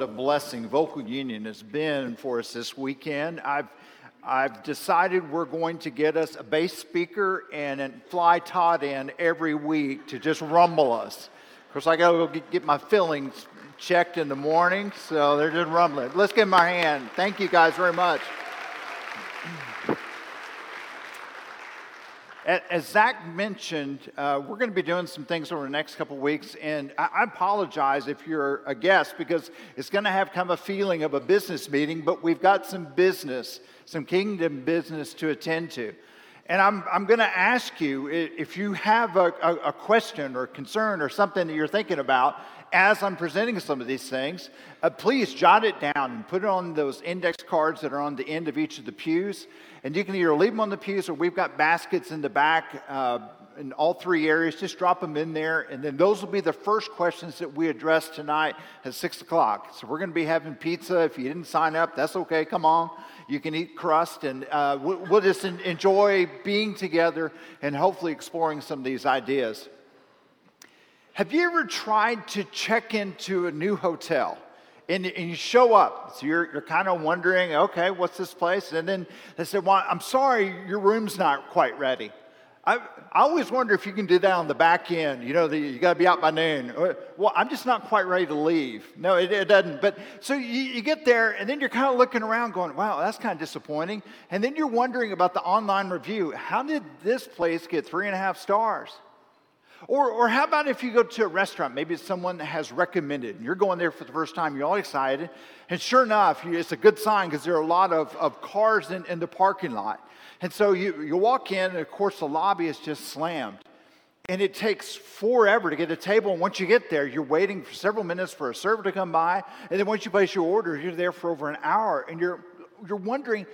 a blessing vocal union has been for us this weekend. I've I've decided we're going to get us a bass speaker and fly Todd in every week to just rumble us. Of course, I got to go get my fillings checked in the morning, so they're just rumbling. Let's give them our hand. Thank you guys very much. As Zach mentioned, uh, we're going to be doing some things over the next couple of weeks, and I, apologize if you're a guest because it's going to have kind of a feeling of a business meeting, but we've got some business, some kingdom business to attend to. And I'm, I'm going to ask you if you have a, a, a question or concern or something that you're thinking about as I'm presenting some of these things, uh, please jot it down and put it on those index cards that are on the end of each of the pews. And you can either leave them on the pews or we've got baskets in the back uh, in all three areas. Just drop them in there. And then those will be the first questions that we address tonight at 6 o'clock. So we're going to be having pizza. If you didn't sign up, that's okay. Come on. You can eat crust. And uh, we'll just enjoy being together and hopefully exploring some of these ideas. Have you ever tried to check into a new hotel? and, and you show up. So you're, you're kind of wondering, okay, what's this place? And then they said, well, I'm sorry, your room's not quite ready. I, I always wonder if you can do that on the back end. You know, the, you got to be out by noon. Uh, well, I'm just not quite ready to leave. No, it, it doesn't. But so you, you get there, and then you're kind of looking around going, wow, that's kind of disappointing. And then you're wondering about the online review. How did this place get three and a half stars? Or, or how about if you go to a restaurant, maybe it's someone that has recommended, and you're going there for the first time, you're all excited, and sure enough, it's a good sign because there are a lot of, of cars in, in the parking lot. And so you, you walk in, and of course, the lobby is just slammed. And it takes forever to get a table. And once you get there, you're waiting for several minutes for a server to come by. And then once you place your order, you're there for over an hour. And you're, you're wondering,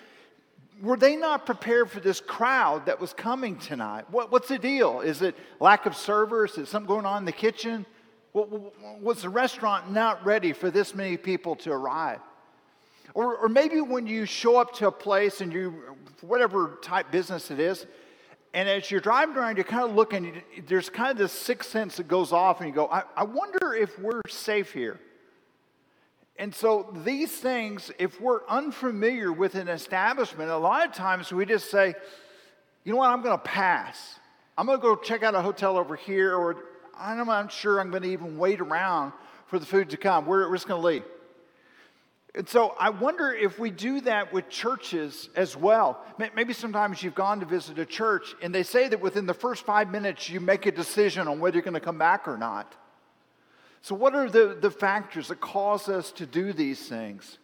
were they not prepared for this crowd that was coming tonight? What, what's the deal? Is it lack of servers? Is something going on in the kitchen? Was the restaurant not ready for this many people to arrive? Or, or maybe when you show up to a place and you, whatever type business it is, and as you're driving around, you're kind of looking, there's kind of this sixth sense that goes off, and you go, I, I wonder if we're safe here. And so, these things, if we're unfamiliar with an establishment, a lot of times we just say, you know what, I'm going to pass. I'm going to go check out a hotel over here, or I'm not sure I'm going to even wait around for the food to come. We're, we're just going to leave. And so I wonder if we do that with churches as well. Maybe sometimes you've gone to visit a church and they say that within the first five minutes you make a decision on whether you're going to come back or not. So, what are the, the factors that cause us to do these things?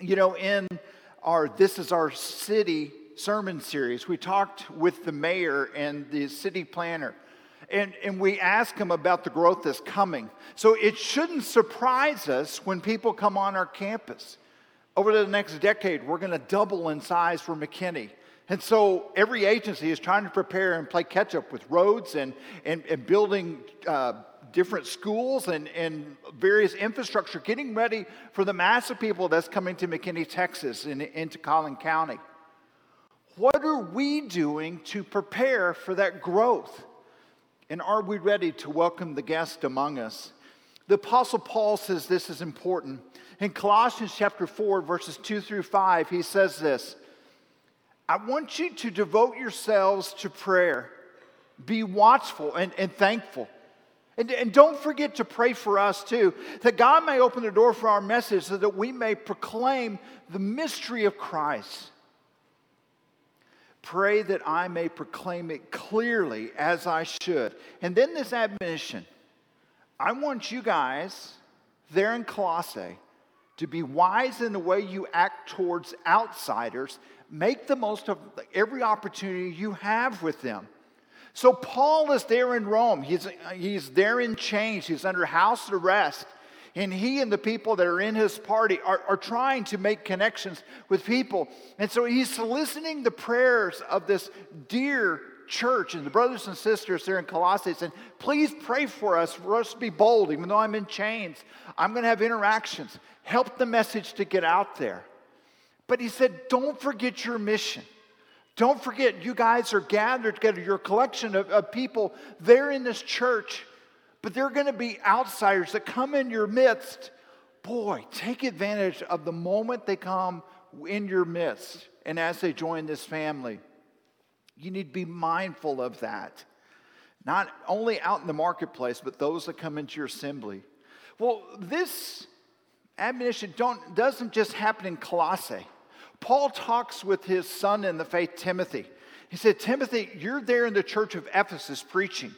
You know, in our This is Our City sermon series, we talked with the mayor and the city planner. And, and we asked them about the growth that's coming. So it shouldn't surprise us when people come on our campus. Over the next decade, we're going to double in size for McKinney. And so every agency is trying to prepare and play catch up with roads and, and, and building uh, different schools and, and various infrastructure, getting ready for the mass of people that's coming to McKinney, Texas, and into Collin County. What are we doing to prepare for that growth? And are we ready to welcome the guest among us? The Apostle Paul says this is important. In Colossians chapter 4, verses 2 through 5, he says this I want you to devote yourselves to prayer, be watchful and, and thankful. And, and don't forget to pray for us too, that God may open the door for our message so that we may proclaim the mystery of Christ. Pray that I may proclaim it clearly as I should. And then this admonition I want you guys there in Colossae to be wise in the way you act towards outsiders. Make the most of every opportunity you have with them. So Paul is there in Rome. He's, he's there in chains. He's under house arrest. And he and the people that are in his party are, are trying to make connections with people. And so he's soliciting the prayers of this dear church and the brothers and sisters there in Colossae and please pray for us, for us to be bold, even though I'm in chains. I'm going to have interactions. Help the message to get out there. But he said, don't forget your mission. Don't forget, you guys are gathered together, you're collection of, of people there in this church, but they're going to be outsiders that come in your midst. boy, take advantage of the moment they come in your midst and as they join this family. You need to be mindful of that. Not only out in the marketplace, but those that come into your assembly. Well, this admonition don't, doesn't just happen in Colossae. Paul talks with his son in the faith, Timothy. He said, Timothy, you're there in the church of Ephesus preaching.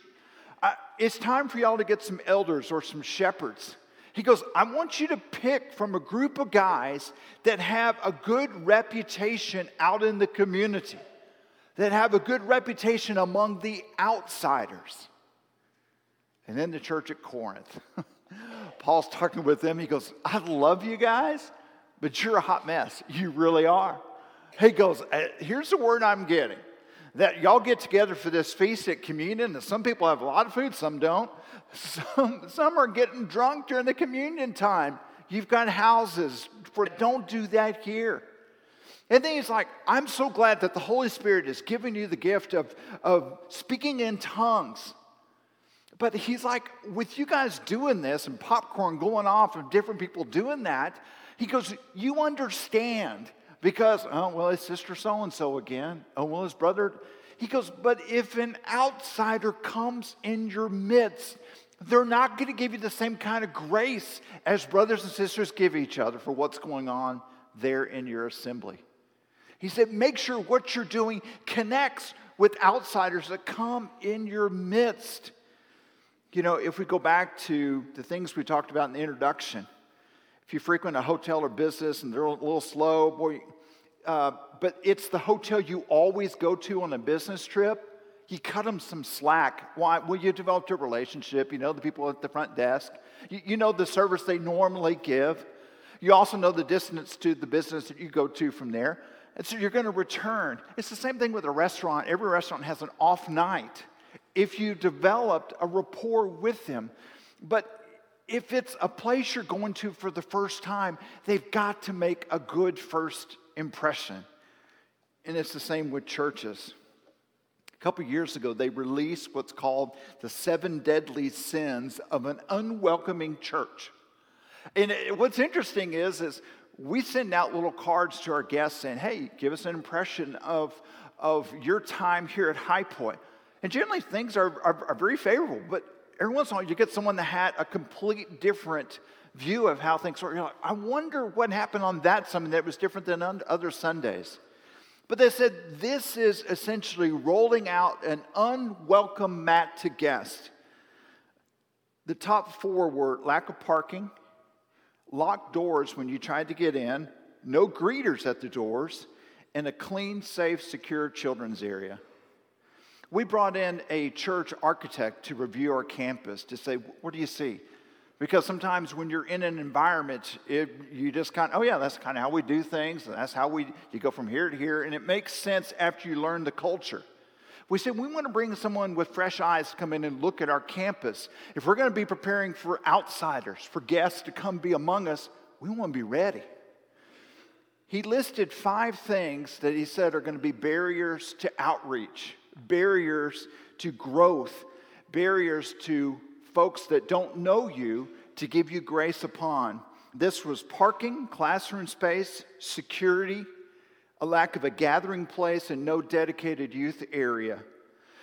Uh, it's time for y'all to get some elders or some shepherds. He goes, I want you to pick from a group of guys that have a good reputation out in the community, that have a good reputation among the outsiders. And then the church at Corinth. Paul's talking with them. He goes, I love you guys, but you're a hot mess. You really are. He goes, uh, Here's the word I'm getting that y'all get together for this feast at communion. And some people have a lot of food, some don't. Some, some are getting drunk during the communion time. You've got houses for don't do that here. And then he's like, I'm so glad that the Holy Spirit is giving you the gift of, of speaking in tongues. But he's like, with you guys doing this and popcorn going off and different people doing that, he goes, You understand because, oh, well, his sister so and so again. Oh, well, his brother. He goes, But if an outsider comes in your midst, they're not going to give you the same kind of grace as brothers and sisters give each other for what's going on there in your assembly. He said, Make sure what you're doing connects with outsiders that come in your midst. You know, if we go back to the things we talked about in the introduction, if you frequent a hotel or business and they're a little slow, boy, uh, but it's the hotel you always go to on a business trip, you cut them some slack. Why? Well, you developed a relationship. You know the people at the front desk. You, you know the service they normally give. You also know the distance to the business that you go to from there. And so you're going to return. It's the same thing with a restaurant. Every restaurant has an off night if you developed a rapport with them. But if it's a place you're going to for the first time, they've got to make a good first impression. And it's the same with churches. A couple years ago, they released what's called the seven deadly sins of an unwelcoming church. And what's interesting is, is we send out little cards to our guests saying, hey, give us an impression of, of your time here at High Pointe. And generally, things are, are, are very favorable, but every once in a while, you get someone that had a complete different view of how things were. You're like, I wonder what happened on that Sunday that was different than other Sundays. But they said this is essentially rolling out an unwelcome mat to guests. The top four were lack of parking, locked doors when you tried to get in, no greeters at the doors, and a clean, safe, secure children's area we brought in a church architect to review our campus to say, what do you see? Because sometimes when you're in an environment, it, you just kind of, oh yeah, that's kind of how we do things. And that's how we, you go from here to here. And it makes sense after you learn the culture. We said we want to bring someone with fresh eyes to come in and look at our campus. If we're going to be preparing for outsiders, for guests to come be among us, we want to be ready. He listed five things that he said are going to be barriers to outreach barriers to growth, barriers to folks that don't know you to give you grace upon. This was parking, classroom space, security, a lack of a gathering place, and no dedicated youth area.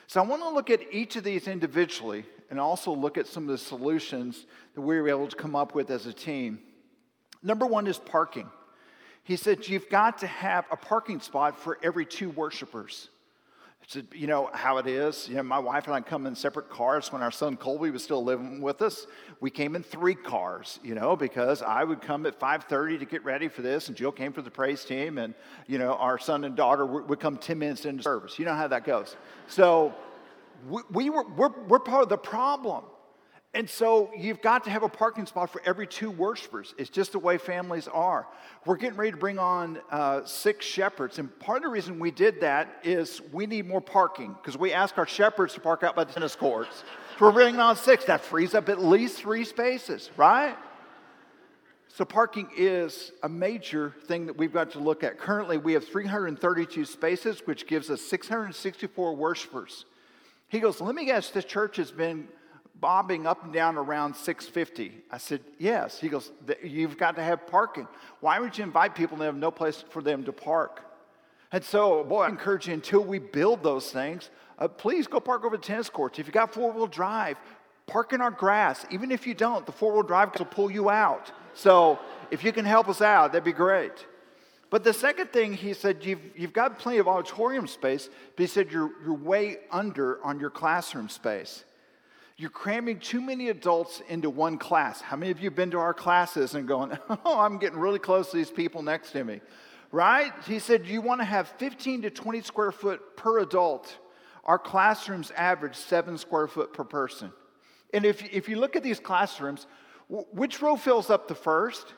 So I want to look at each of these individually and also look at some of the solutions that we were able to come up with as a team. Number one is parking. He said, You've got to have a parking spot for every two worshipers you know how it is. You know, my wife and I come in separate cars. When our son Colby was still living with us, we came in three cars. You know, because I would come at 5:30 to get ready for this, and Jill came for the praise team, and you know, our son and daughter would come 10 minutes into service. You know how that goes. So we, we were we're, we're part of the problem. And so you've got to have a parking spot for every two worshipers. It's just the way families are. We're getting ready to bring on uh, six shepherds. And part of the reason we did that is we need more parking because we ask our shepherds to park out by the tennis courts. So we're bringing on six. That frees up at least three spaces, right? So parking is a major thing that we've got to look at. Currently, we have 332 spaces, which gives us 664 worshipers. He goes, Let me guess, this church has been bobbing up and down around 650. I said, Yes. He goes, You've got to have parking. Why would you invite people and have no place for them to park? And so, boy, I encourage you until we build those things, uh, please go park over the tennis courts. If you got four wheel drive, park in our grass. Even if you don't, the four wheel drive will pull you out. So, if you can help us out, that'd be great. But the second thing, he said, you've, you've got plenty of auditorium space, but he said you're, you're way under on your classroom space. You're cramming too many adults into one class. How many of you have been to our classes and going, oh, I'm getting really close to these people next to me? Right? He said, you want to have 15 to 20 square foot per adult. Our classrooms average seven square foot per person. And if, if you look at these classrooms, which row fills up the first?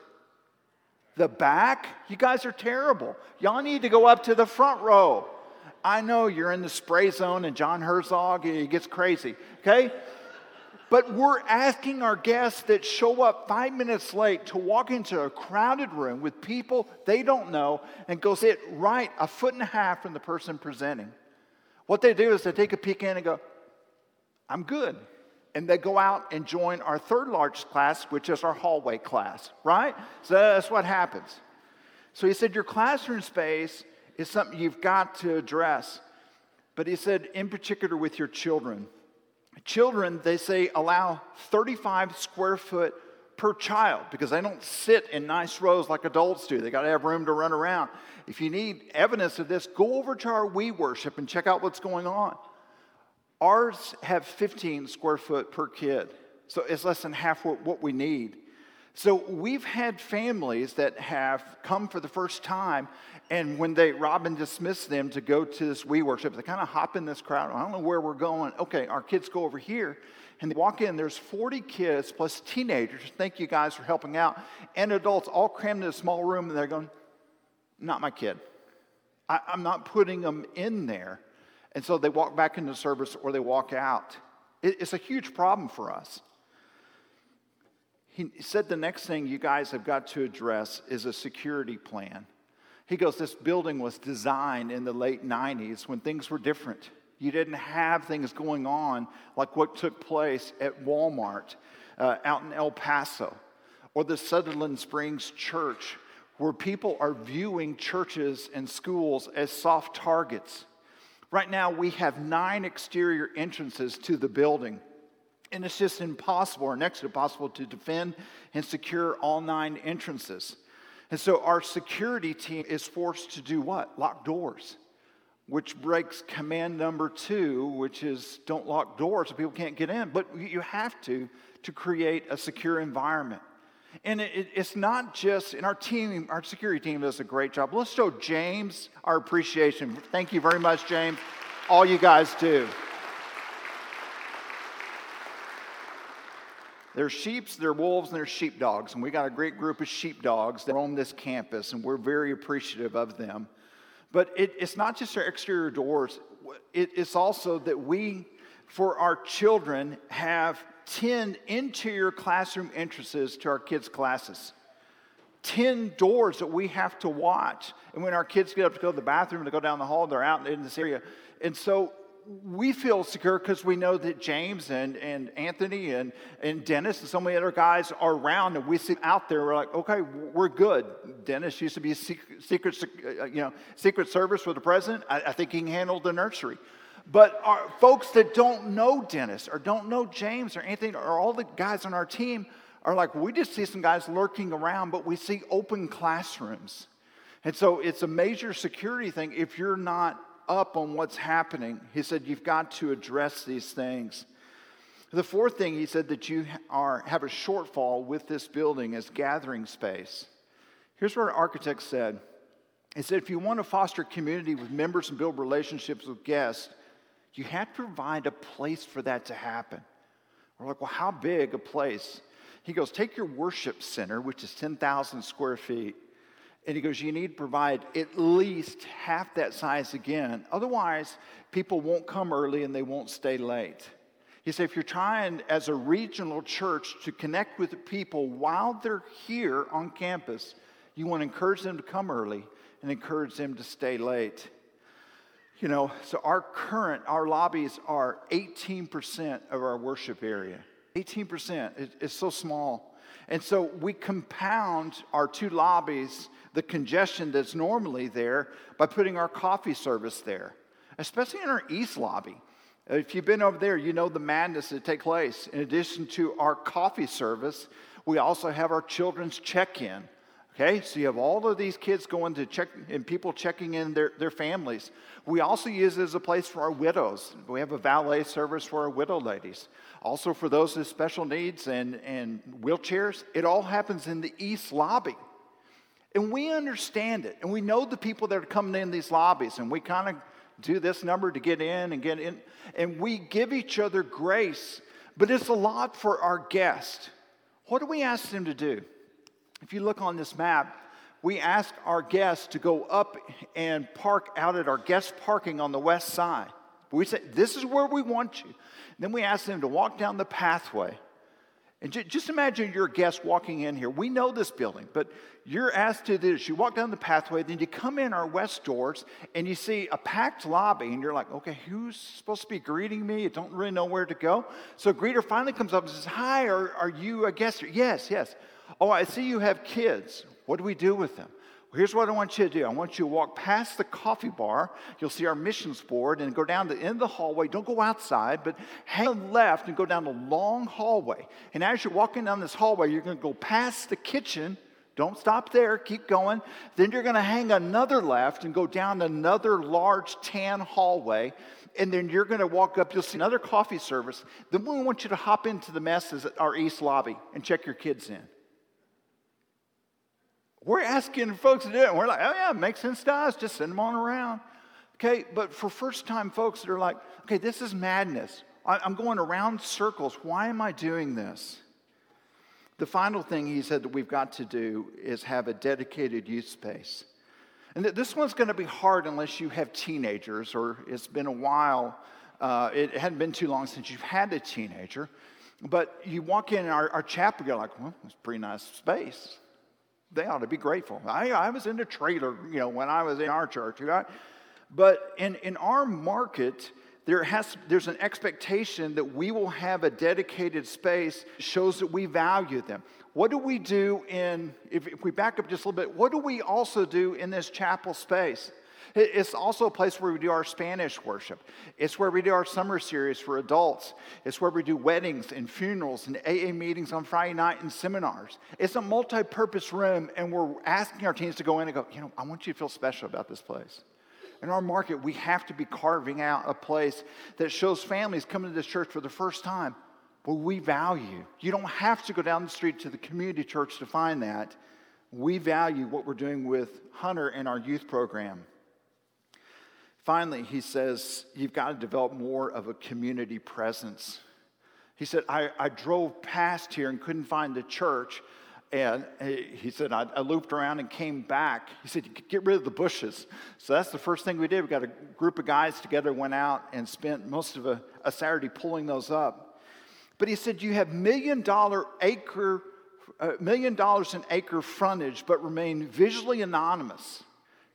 The back? You guys are terrible. Y'all need to go up to the front row. I know you're in the spray zone and John Herzog, and he gets crazy, okay? But we're asking our guests that show up five minutes late to walk into a crowded room with people they don't know and go sit right a foot and a half from the person presenting. What they do is they take a peek in and go, I'm good. And they go out and join our third largest class, which is our hallway class, right? So that's what happens. So he said, Your classroom space is something you've got to address. But he said, in particular with your children. Children, they say, allow 35 square foot per child because they don't sit in nice rows like adults do. They got to have room to run around. If you need evidence of this, go over to our We Worship and check out what's going on. Ours have 15 square foot per kid, so it's less than half what we need. So we've had families that have come for the first time, and when they Robin dismissed them to go to this we worship, they kind of hop in this crowd. I don't know where we're going. Okay, our kids go over here, and they walk in. There's 40 kids plus teenagers. Thank you guys for helping out, and adults all crammed in a small room, and they're going, "Not my kid. I, I'm not putting them in there." And so they walk back into service or they walk out. It, it's a huge problem for us. He said the next thing you guys have got to address is a security plan. He goes, This building was designed in the late 90s when things were different. You didn't have things going on like what took place at Walmart uh, out in El Paso or the Sutherland Springs Church, where people are viewing churches and schools as soft targets. Right now, we have nine exterior entrances to the building. And it's just impossible or next to impossible to defend and secure all nine entrances. And so our security team is forced to do what? Lock doors, which breaks command number two, which is don't lock doors so people can't get in. But you have to to create a secure environment. And it, it's not just, and our team, our security team does a great job. Let's show James our appreciation. Thank you very much, James. All you guys do. There's sheeps, there are wolves, and there's sheepdogs. And we got a great group of sheepdogs that roam this campus, and we're very appreciative of them. But it, it's not just our exterior doors, it, it's also that we, for our children, have 10 interior classroom entrances to our kids' classes. 10 doors that we have to watch. And when our kids get up to go to the bathroom, to go down the hall, they're out in this area. And so we feel secure because we know that James and, and Anthony and, and Dennis and so many other guys are around and we see out there, we're like, okay, we're good. Dennis used to be secret, secret uh, you know, secret service for the president. I, I think he can handle the nursery. But our, folks that don't know Dennis or don't know James or anything, or all the guys on our team are like, we just see some guys lurking around, but we see open classrooms. And so it's a major security thing if you're not up on what's happening. He said, You've got to address these things. The fourth thing he said that you are, have a shortfall with this building is gathering space. Here's what an architect said. He said, if you want to foster community with members and build relationships with guests, you have to provide a place for that to happen. We're like, well, how big a place? He goes, take your worship center, which is 10,000 square feet, and he goes, You need to provide at least half that size again. Otherwise, people won't come early and they won't stay late. He said, If you're trying as a regional church to connect with the people while they're here on campus, you want to encourage them to come early and encourage them to stay late. You know, so our current, our lobbies are 18% of our worship area. 18%. it's so small. And so we compound our two lobbies, the congestion that's normally there, by putting our coffee service there, especially in our east lobby. If you've been over there, you know the madness that takes place. In addition to our coffee service, we also have our children's check-in. Okay, so you have all of these kids going to check and people checking in their, their families. We also use it as a place for our widows. We have a valet service for our widow ladies. Also for those with special needs and, and wheelchairs. It all happens in the East lobby. And we understand it. And we know the people that are coming in these lobbies. And we kind of do this number to get in and get in. And we give each other grace. But it's a lot for our guest. What do we ask them to do? If you look on this map, we ask our guests to go up and park out at our guest parking on the west side. We say, This is where we want you. Then we ask them to walk down the pathway. And just imagine your guest walking in here. We know this building, but you're asked to do this. You walk down the pathway, then you come in our west doors and you see a packed lobby, and you're like, okay, who's supposed to be greeting me? I don't really know where to go. So a greeter finally comes up and says, Hi, are, are you a guest? Yes, yes. Oh, I see you have kids. What do we do with them? Well, here's what I want you to do. I want you to walk past the coffee bar. You'll see our missions board and go down the end of the hallway. Don't go outside, but hang left and go down the long hallway. And as you're walking down this hallway, you're going to go past the kitchen. Don't stop there, keep going. Then you're going to hang another left and go down another large tan hallway. And then you're going to walk up, you'll see another coffee service. Then we want you to hop into the messes at our east lobby and check your kids in. We're asking folks to do it. And we're like, oh, yeah, it makes sense to us. Just send them on around. Okay, but for first time folks that are like, okay, this is madness. I'm going around circles. Why am I doing this? The final thing he said that we've got to do is have a dedicated youth space. And this one's going to be hard unless you have teenagers or it's been a while. Uh, it hadn't been too long since you've had a teenager. But you walk in our, our chapel, you're like, well, it's a pretty nice space they ought to be grateful. I, I was in a trailer, you know, when I was in our church? But in, in our market, there has, there's an expectation that we will have a dedicated space shows that we value them. What do we do in, if, if we back up just a little bit, what do we also do in this chapel space? It's also a place where we do our Spanish worship. It's where we do our summer series for adults. It's where we do weddings and funerals and AA meetings on Friday night and seminars. It's a multi purpose room, and we're asking our teens to go in and go, you know, I want you to feel special about this place. In our market, we have to be carving out a place that shows families coming to this church for the first time what we value. You don't have to go down the street to the community church to find that. We value what we're doing with Hunter and our youth program. Finally, he says, You've got to develop more of a community presence. He said, I, I drove past here and couldn't find the church. And he said, I, I, looped around and came back. He said, Get rid of the bushes. So that's the first thing we did. We got a group of guys together, went out and spent most of a, a Saturday pulling those up. But he said, You have million dollar acre, uh, million dollars in acre frontage, but remain visually anonymous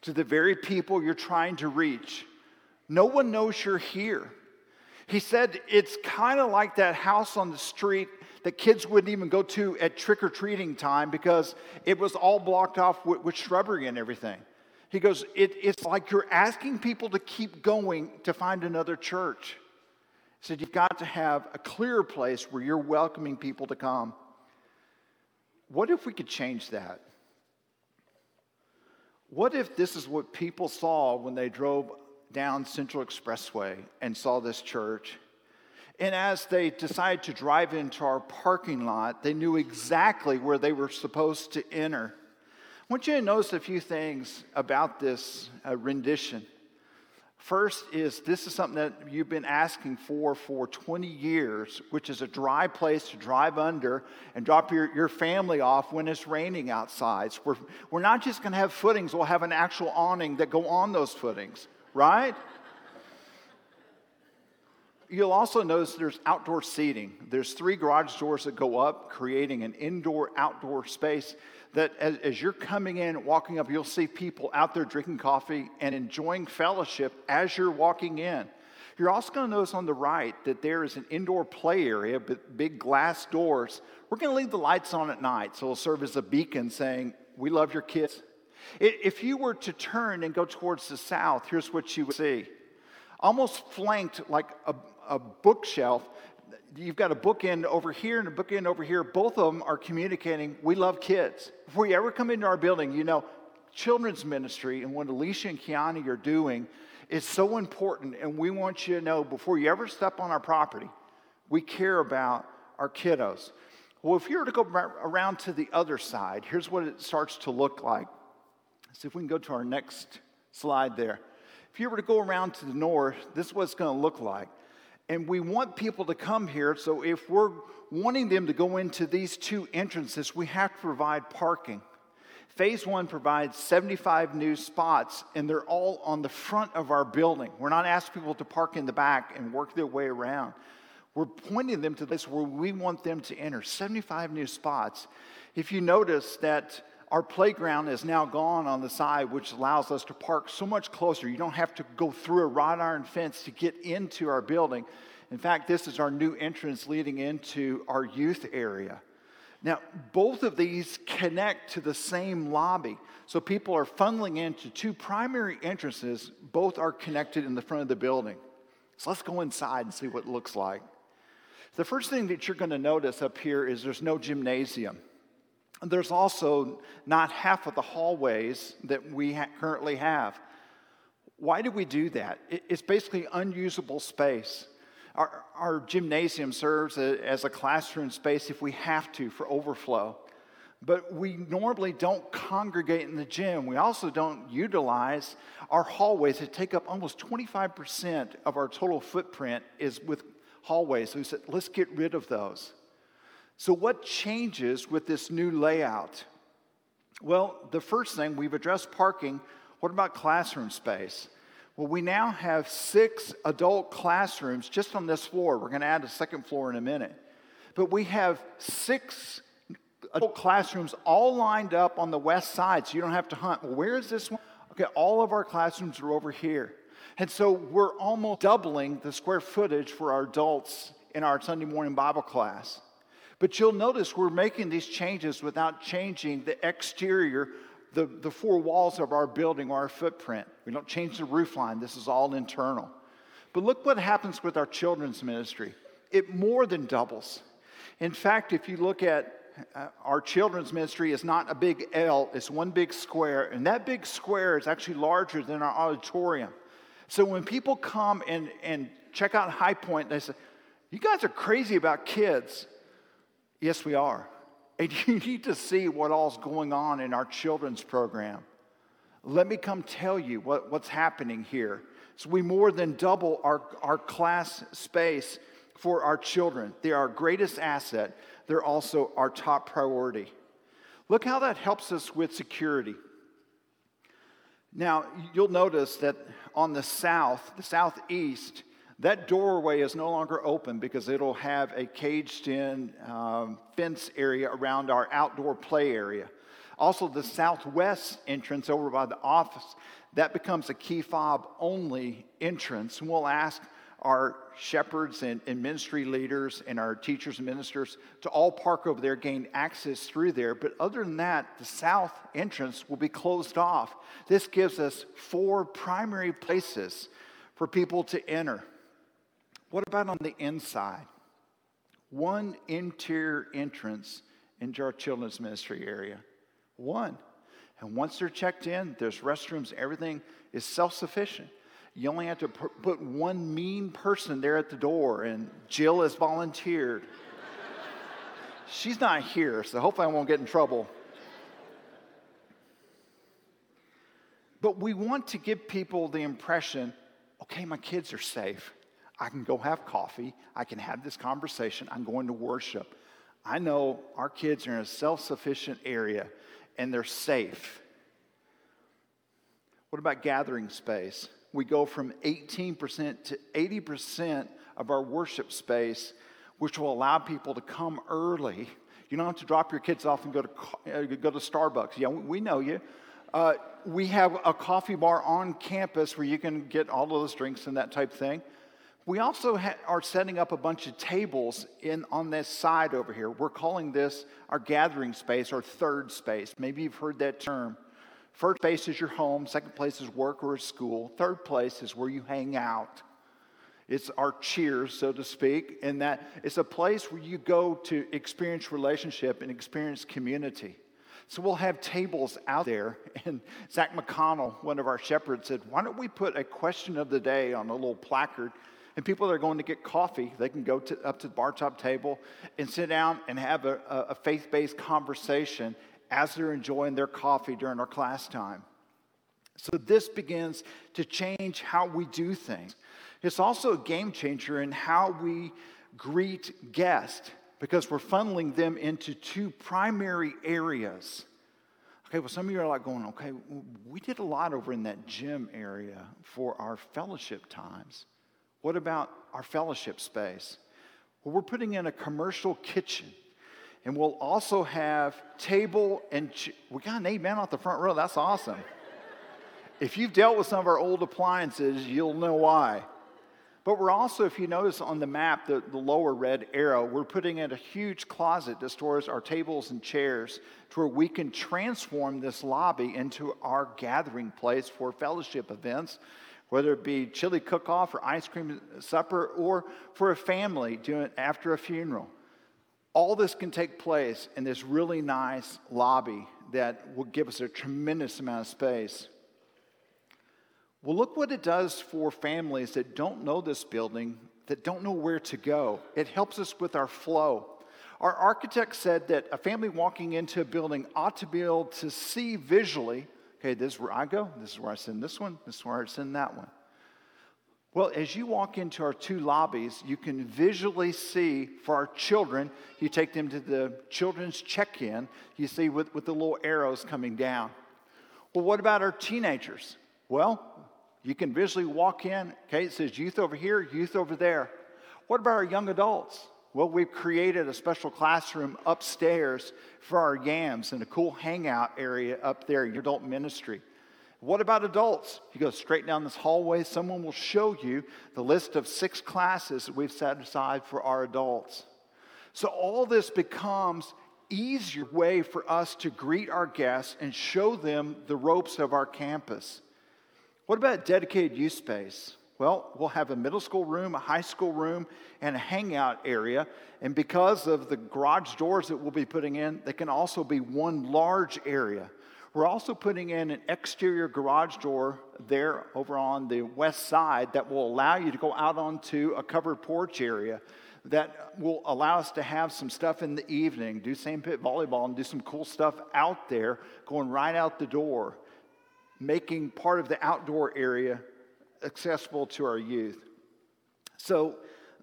to the very people you're trying to reach. No one knows you're here. He said it's kind of like that house on the street that kids wouldn't even go to at trick or treating time because it was all blocked off with, with shrubbery and everything. He goes, it, It's like you're asking people to keep going to find another church. He said, You've got to have a clear place where you're welcoming people to come. What if we could change that? What if this is what people saw when they drove down Central Expressway and saw this church? And as they decided to drive into our parking lot, they knew exactly where they were supposed to enter. I want you to notice a few things about this uh, rendition. First is this is something that you've been asking for for 20 years, which is a dry place to drive under and drop your, your family off when it's raining outside. So we're, we're not just going to have footings, we'll have an actual awning that go on those footings, right? You'll also notice there's outdoor seating. There's three garage doors that go up, creating an indoor outdoor space that as, as, you're coming in, walking up, you'll see people out there drinking coffee and enjoying fellowship as you're walking in. You're also going to notice on the right that there is an indoor play area with big glass doors. We're going to leave the lights on at night, so it'll serve as a beacon saying, We love your kids. If you were to turn and go towards the south, here's what you would see. Almost flanked like a, a bookshelf, you've got a bookend over here and a bookend over here. Both of them are communicating, we love kids. Before you ever come into our building, you know, children's ministry and what Alicia and Kiani are doing is so important. And we want you to know before you ever step on our property, we care about our kiddos. Well, if you were to go around to the other side, here's what it starts to look like. See if we can go to our next slide there. If you were to go around to the north, this is what it's going to look like. And we want people to come here, so if we're wanting them to go into these two entrances, we have to provide parking. Phase one provides 75 new spots, and they're all on the front of our building. We're not asking people to park in the back and work their way around. We're pointing them to this where we want them to enter 75 new spots. If you notice that our playground is now gone on the side, which allows us to park so much closer. You don't have to go through a wrought iron fence to get into our building. In fact, this is our new entrance leading into our youth area. Now, both of these connect to the same lobby. So people are funneling into two primary entrances. Both are connected in the front of the building. So let's go inside and see what it looks like. The first thing that you're going to notice up here is there's no gymnasium. There's also not half of the hallways that we ha- currently have. Why do we do that? It's basically unusable space. Our, our gymnasium serves a, as a classroom space if we have to for overflow. But we normally don't congregate in the gym. We also don't utilize our hallways that take up almost 25% of our total footprint is with hallways. So we said, let's get rid of those. So, what changes with this new layout? Well, the first thing we've addressed parking. What about classroom space? Well, we now have six adult classrooms just on this floor. We're going to add a second floor in a minute. But we have six adult classrooms all lined up on the west side, so you don't have to hunt. Well, where is this one? Okay, all of our classrooms are over here. And so we're almost doubling the square footage for our adults in our Sunday morning Bible class. But you'll notice we're making these changes without changing the exterior, the, the four walls of our building or our footprint. We don't change the roof line, this is all internal. But look what happens with our children's ministry it more than doubles. In fact, if you look at uh, our children's ministry is not a big L, it's one big square, and that big square is actually larger than our auditorium. So when people come and, and check out High Pointe, they say, You guys are crazy about kids. Yes, we are. And you need to see what all's going on in our children's program. Let me come tell you what, what's happening here. So we more than double our, our class space for our children. They're our greatest asset. They're also our top priority. Look how that helps us with security. Now, you'll notice that on the south, the southeast, that doorway is no longer open because it'll have a caged in um, fence area around our outdoor play area. Also, the southwest entrance over by the office, that becomes a key fob only entrance. And we'll ask our shepherds and, and, ministry leaders and our teachers and ministers to all park over there, gain access through there. But other than that, the south entrance will be closed off. This gives us four primary places for people to enter. What about on the inside? One interior entrance into our children's ministry area. One. And once they're checked in, there's restrooms, everything is self sufficient. You only have to put one mean person there at the door, and Jill has volunteered. She's not here, so hopefully I won't get in trouble. But we want to give people the impression okay, my kids are safe. I can go have coffee. I can have this conversation. I'm going to worship. I know our kids are in a self sufficient area and they're safe. What about gathering space? We go from 18% to 80% of our worship space, which will allow people to come early. You don't have to drop your kids off and go to, uh, go to Starbucks. Yeah, we know you. Uh, we have a coffee bar on campus where you can get all of those drinks and that type thing. We also ha- are setting up a bunch of tables in, on this side over here. We're calling this our gathering space, our third space. Maybe you've heard that term. First place is your home, second place is work or school, third place is where you hang out. It's our cheers, so to speak, in that it's a place where you go to experience relationship and experience community. So we'll have tables out there. And Zach McConnell, one of our shepherds, said, Why don't we put a question of the day on a little placard? And people that are going to get coffee, they can go to, up to the bar top table and sit down and have a, a faith based conversation as they're enjoying their coffee during our class time. So this begins to change how we do things. It's also a game changer in how we greet guests because we're funneling them into two primary areas. Okay, well, some of you are like going, okay, we did a lot over in that gym area for our fellowship times. What about our fellowship space? Well, we're putting in a commercial kitchen. And we'll also have table and ch- we got an amen off the front row. That's awesome. if you've dealt with some of our old appliances, you'll know why. But we're also, if you notice on the map, the, the lower red arrow, we're putting in a huge closet that stores our tables and chairs to where we can transform this lobby into our gathering place for fellowship events, whether it be chili cook-off or ice cream supper or for a family doing after a funeral. All this can take place in this really nice lobby that will give us a tremendous amount of space. Well, look what it does for families that don't know this building, that don't know where to go. It helps us with our flow. Our architect said that a family walking into a building ought to be able to see visually okay, this is where I go, this is where I send this one, this is where I send that one. Well, as you walk into our two lobbies, you can visually see for our children, you take them to the children's check in, you see with, with the little arrows coming down. Well, what about our teenagers? Well, you can visually walk in, okay, it says youth over here, youth over there. What about our young adults? Well, we've created a special classroom upstairs for our yams and a cool hangout area up there, in your adult ministry. What about adults? You go straight down this hallway, someone will show you the list of six classes that we've set aside for our adults. So all this becomes easier way for us to greet our guests and show them the ropes of our campus. What about dedicated use space? Well, we'll have a middle school room, a high school room, and a hangout area. And because of the garage doors that we'll be putting in, they can also be one large area. We're also putting in an exterior garage door there over on the west side that will allow you to go out onto a covered porch area that will allow us to have some stuff in the evening, do sandpit volleyball, and do some cool stuff out there going right out the door making part of the outdoor area accessible to our youth. So,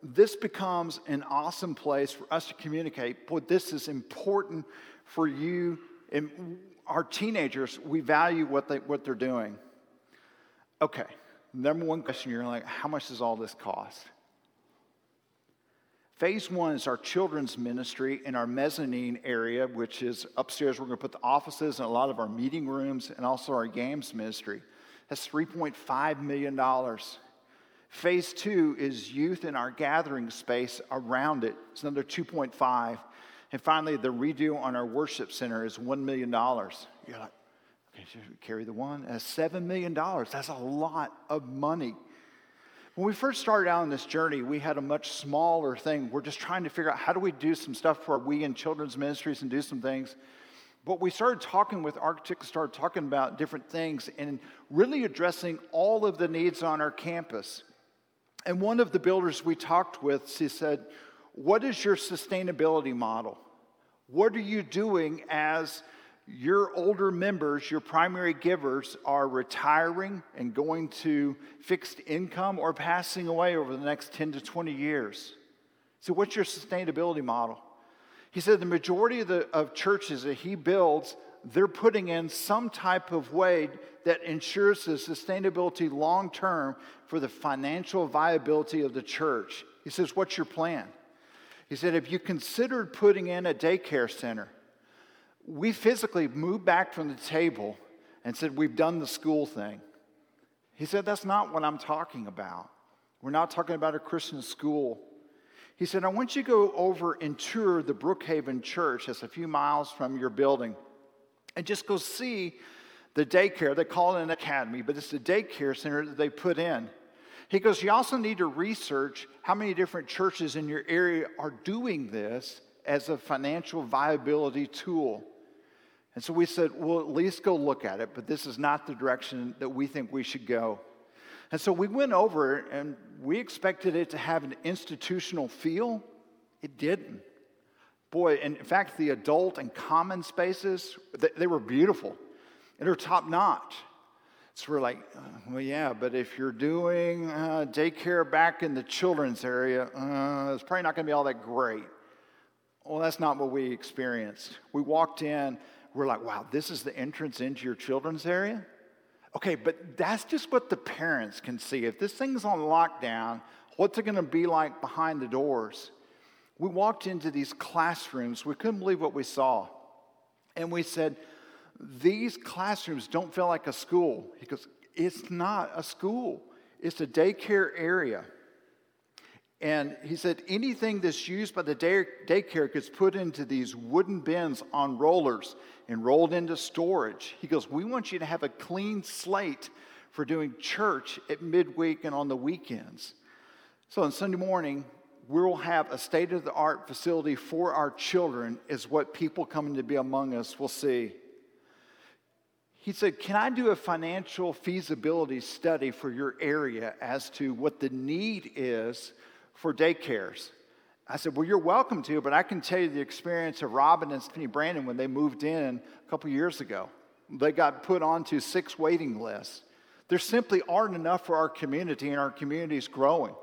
this becomes an awesome place for us to communicate. Boy, this is important for you and our teenagers. We value what, they, what they're doing. Okay, number one question you're like, how much does all this cost? Phase one is our children's ministry in our mezzanine area, which is upstairs. We're going to put the offices and a lot of our meeting rooms and also our games ministry. That's $3.5 million. Phase two is youth in our gathering space around it. It's another 2.5. And finally, the redo on our worship center is $1 million. You're like, okay, carry the one? That's $7 million. That's a lot of money. When we first started out on this journey, we had a much smaller thing. We're just trying to figure out how do we do some stuff for we and children's ministries and do some things. But we started talking with architects, started talking about different things and really addressing all of the needs on our campus. And one of the builders we talked with, she said, What is your sustainability model? What are you doing as your older members, your primary givers, are retiring and going to fixed income or passing away over the next 10 to 20 years. So, what's your sustainability model? He said the majority of, the, of churches that he builds, they're putting in some type of way that ensures the sustainability long term for the financial viability of the church. He says, What's your plan? He said, Have you considered putting in a daycare center? we physically moved back from the table and said, We've done the school thing. He said, That's not what I'm talking about. We're not talking about a Christian school. He said, I want you to go over and tour the Brookhaven Church. that's a few miles from your building. And just go see the daycare. They call it an academy, but it's the daycare center that they put in. He goes, You also need to research how many different churches in your area are doing this as a financial viability tool. And so we said, Well, at least go look at it, but this is not the direction that we think we should go. And so we went over and we expected it to have an institutional feel. It didn't. Boy, in fact, the adult and common spaces, they were beautiful and they're top notch. So we're like, uh, well, yeah, but if you're doing uh, daycare back in the children's area, uh, it's probably not going to be all that great. Well, that's not what we experienced. We walked in, we're like, wow, this is the entrance into your children's area? Okay, but that's just what the parents can see. If this thing's on lockdown, what's it going to be like behind the doors? We walked into these classrooms, we couldn't believe what we saw. And we said, these classrooms don't feel like a school. He goes, It's not a school, it's a daycare area. And he said, anything that's used by the day- daycare gets put into these wooden bins on rollers and rolled into storage. He goes, We want you to have a clean slate for doing church at midweek and on the weekends. So on Sunday morning, we'll have a state of the art facility for our children, is what people coming to be among us will see he said, Can I do a financial feasibility study for your area as to what the need is for daycares? I said, Well, you're welcome to, but I can tell you the experience of Robin and Stephanie Brandon when they moved in a couple years ago. They got put onto six waiting lists. There simply aren't enough for our community, and our community is growing.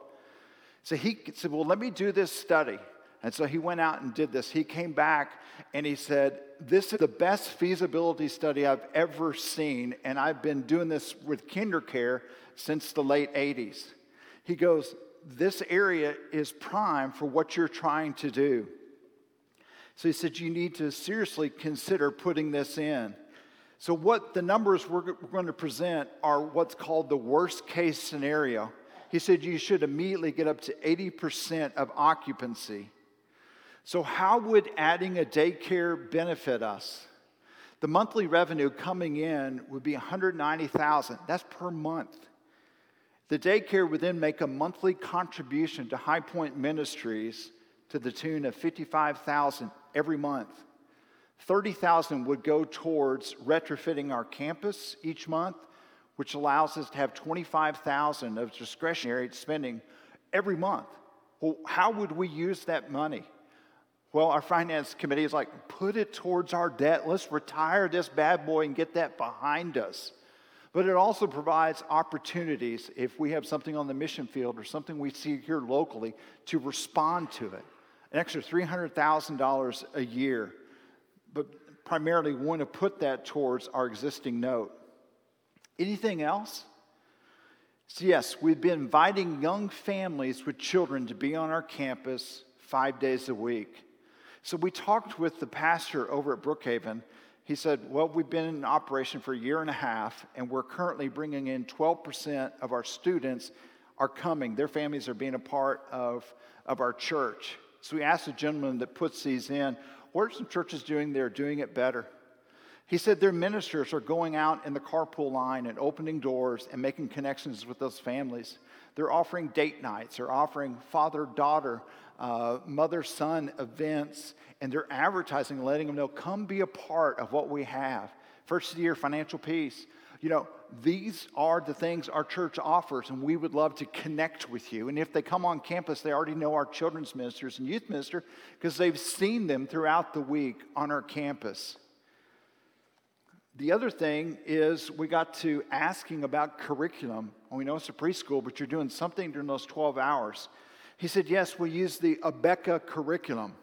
So he said, Well, let me do this study. And so he went out and did this. He came back and he said, This is the best feasibility study I've ever seen. And I've been doing this with KinderCare since the late 80s. He goes, This area is prime for what you're trying to do. So he said, You need to seriously consider putting this in. So, what the numbers we're, going to present are what's called the worst case scenario. He said, You should immediately get up to 80% of occupancy. So, how would adding a daycare benefit us? The monthly revenue coming in would be 190,000. That's per month. The daycare would then make a monthly contribution to High Pointe Ministries to the tune of 55,000 every month. 30,000 would go towards retrofitting our campus each month, which allows us to have 25,000 of discretionary spending every month. Well, how would we use that money? Well, our finance committee is like, put it towards our debt. Let's retire this bad boy and get that behind us. But it also provides opportunities if we have something on the mission field or something we see here locally to respond to it. An extra $300,000 a year. But primarily, want to put that towards our existing note. Anything else? So, yes, we've been inviting young families with children to be on our campus five days a week. So we talked with the pastor over at Brookhaven. He said, Well, we've been in operation for a year and a half, and we're currently bringing in 12% of our students are coming. Their families are being a part of, of our church. So we asked the gentleman that puts these in, What are some churches doing there doing it better? He said their ministers are going out in the carpool line and opening doors and making connections with those families. They're offering date nights, they're offering father daughter uh, mother son events, and they're advertising, letting them know, come be a part of what we have. First year, financial peace. You know, these are the things our church offers, and we would love to connect with you. And if they come on campus, they already know our children's ministers and youth minister because they've seen them throughout the week on our campus. The other thing is we got to asking about curriculum. we know it's a preschool, but you're doing something during those 12 hours. He said, Yes, we use the Abeka curriculum.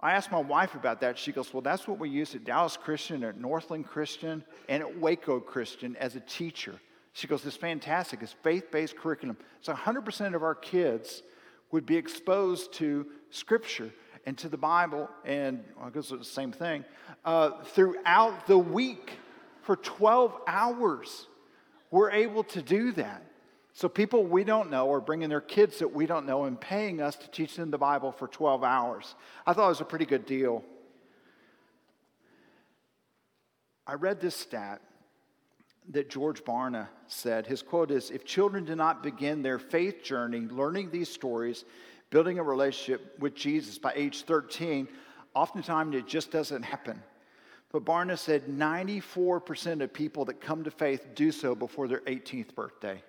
I asked my wife about that. She goes, Well, that's what we use at Dallas Christian, at Northland Christian, and at Waco Christian as a teacher. She goes, It's fantastic. It's faith based curriculum. So 100% of our kids would be exposed to Scripture and to the Bible, and well, I guess it's the same thing, uh, throughout the week for 12 hours. We're able to do that. So people we don't know are bringing their kids that we don't know and paying us to teach them the Bible for 12 hours. I thought it was a pretty good deal. I read this stat that George Barna said. His quote is If children do not begin their faith journey learning these stories, building a relationship with Jesus by age 13, oftentimes it just doesn't happen. But Barna said 94% of people that come to faith do so before their 18th birthday.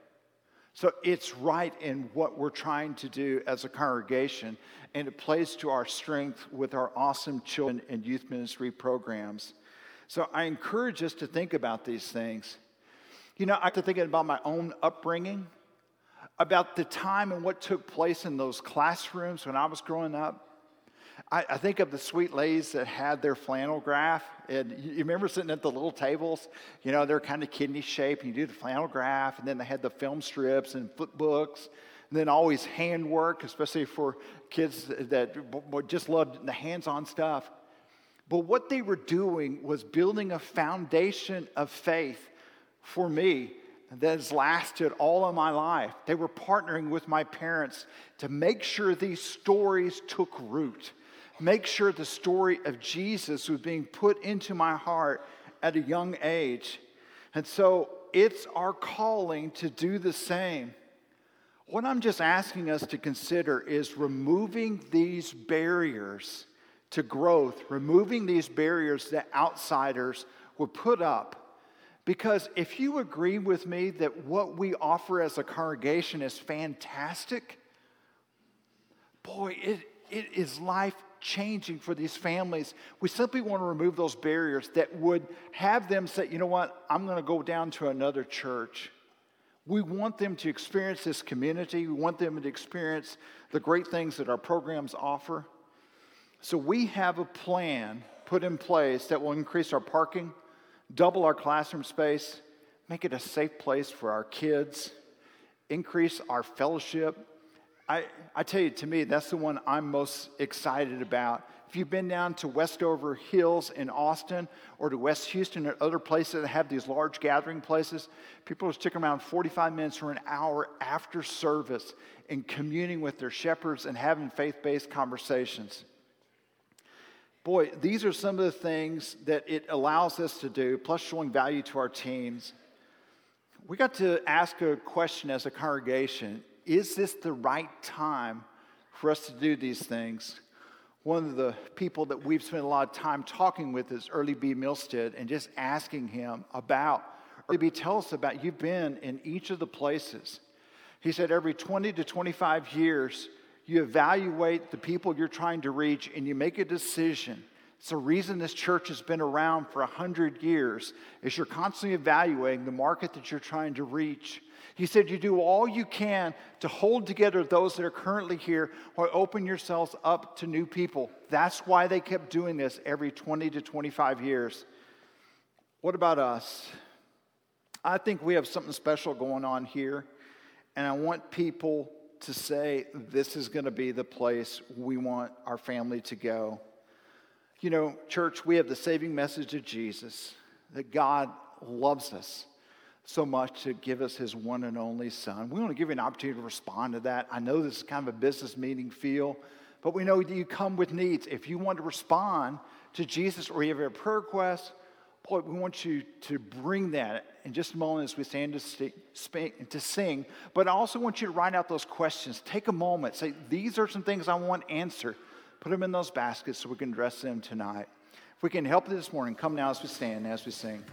So it's right in what we're trying to do as a congregation, and it plays to our strength with our awesome children and youth ministry programs. So I encourage us to think about these things. You know, I to think about my own upbringing, about the time and what took place in those classrooms when I was growing up. I, I, think of the sweet ladies that had their flannel graph. And you, remember sitting at the little tables? You know, they're kind of kidney shaped. And you do the flannel graph, and then they had the film strips and flip books. And then always handwork, especially for kids that just loved the hands on stuff. But what they were doing was building a foundation of faith for me that has lasted all of my life. They were partnering with my parents to make sure these stories took root make sure the story of Jesus was being put into my heart at a young age. And so it's our calling to do the same. What I'm just asking us to consider is removing these barriers to growth, removing these barriers that outsiders would put up. Because if you agree with me that what we offer as a congregation is fantastic, boy, it, it is life changing for these families. We simply want to remove those barriers that would have them say, you know what, I'm going to go down to another church. We want them to experience this community. We want them to experience the great things that our programs offer. So we have a plan put in place that will increase our parking, double our classroom space, make it a safe place for our kids, increase our fellowship, I, I tell you, to me, that's the one I'm most excited about. If you've been down to Westover Hills in Austin or to West Houston or other places that have these large gathering places, people will stick around 45 minutes or an hour after service in communing with their shepherds and having faith based conversations. Boy, these are some of the things that it allows us to do, plus showing value to our teams. We got to ask a question as a congregation is this the right time for us to do these things? One of the people that we've spent a lot of time talking with is Early B. Milstead and just asking him about, Early B, tell us about, you've been in each of the places. He said every 20 to 25 years, you evaluate the people you're trying to reach and you make a decision. It's the reason this church has been around for 100 years is you're constantly evaluating the market that you're trying to reach he said, You do all you can to hold together those that are currently here or open yourselves up to new people. That's why they kept doing this every 20 to 25 years. What about us? I think we have something special going on here, and I want people to say, This is going to be the place we want our family to go. You know, church, we have the saving message of Jesus that God loves us so much to give us his one and only son. We want to give you an opportunity to respond to that. I know this is kind of a business meeting feel, but we know that you come with needs. If you want to respond to Jesus or you have a prayer request, boy, we want you to bring that in just a moment as we stand to, speak, to sing. But I also want you to write out those questions. Take a moment. Say, these are some things I want answered. Put them in those baskets so we can dress them tonight. If we can help this morning, come now as we stand, as we sing.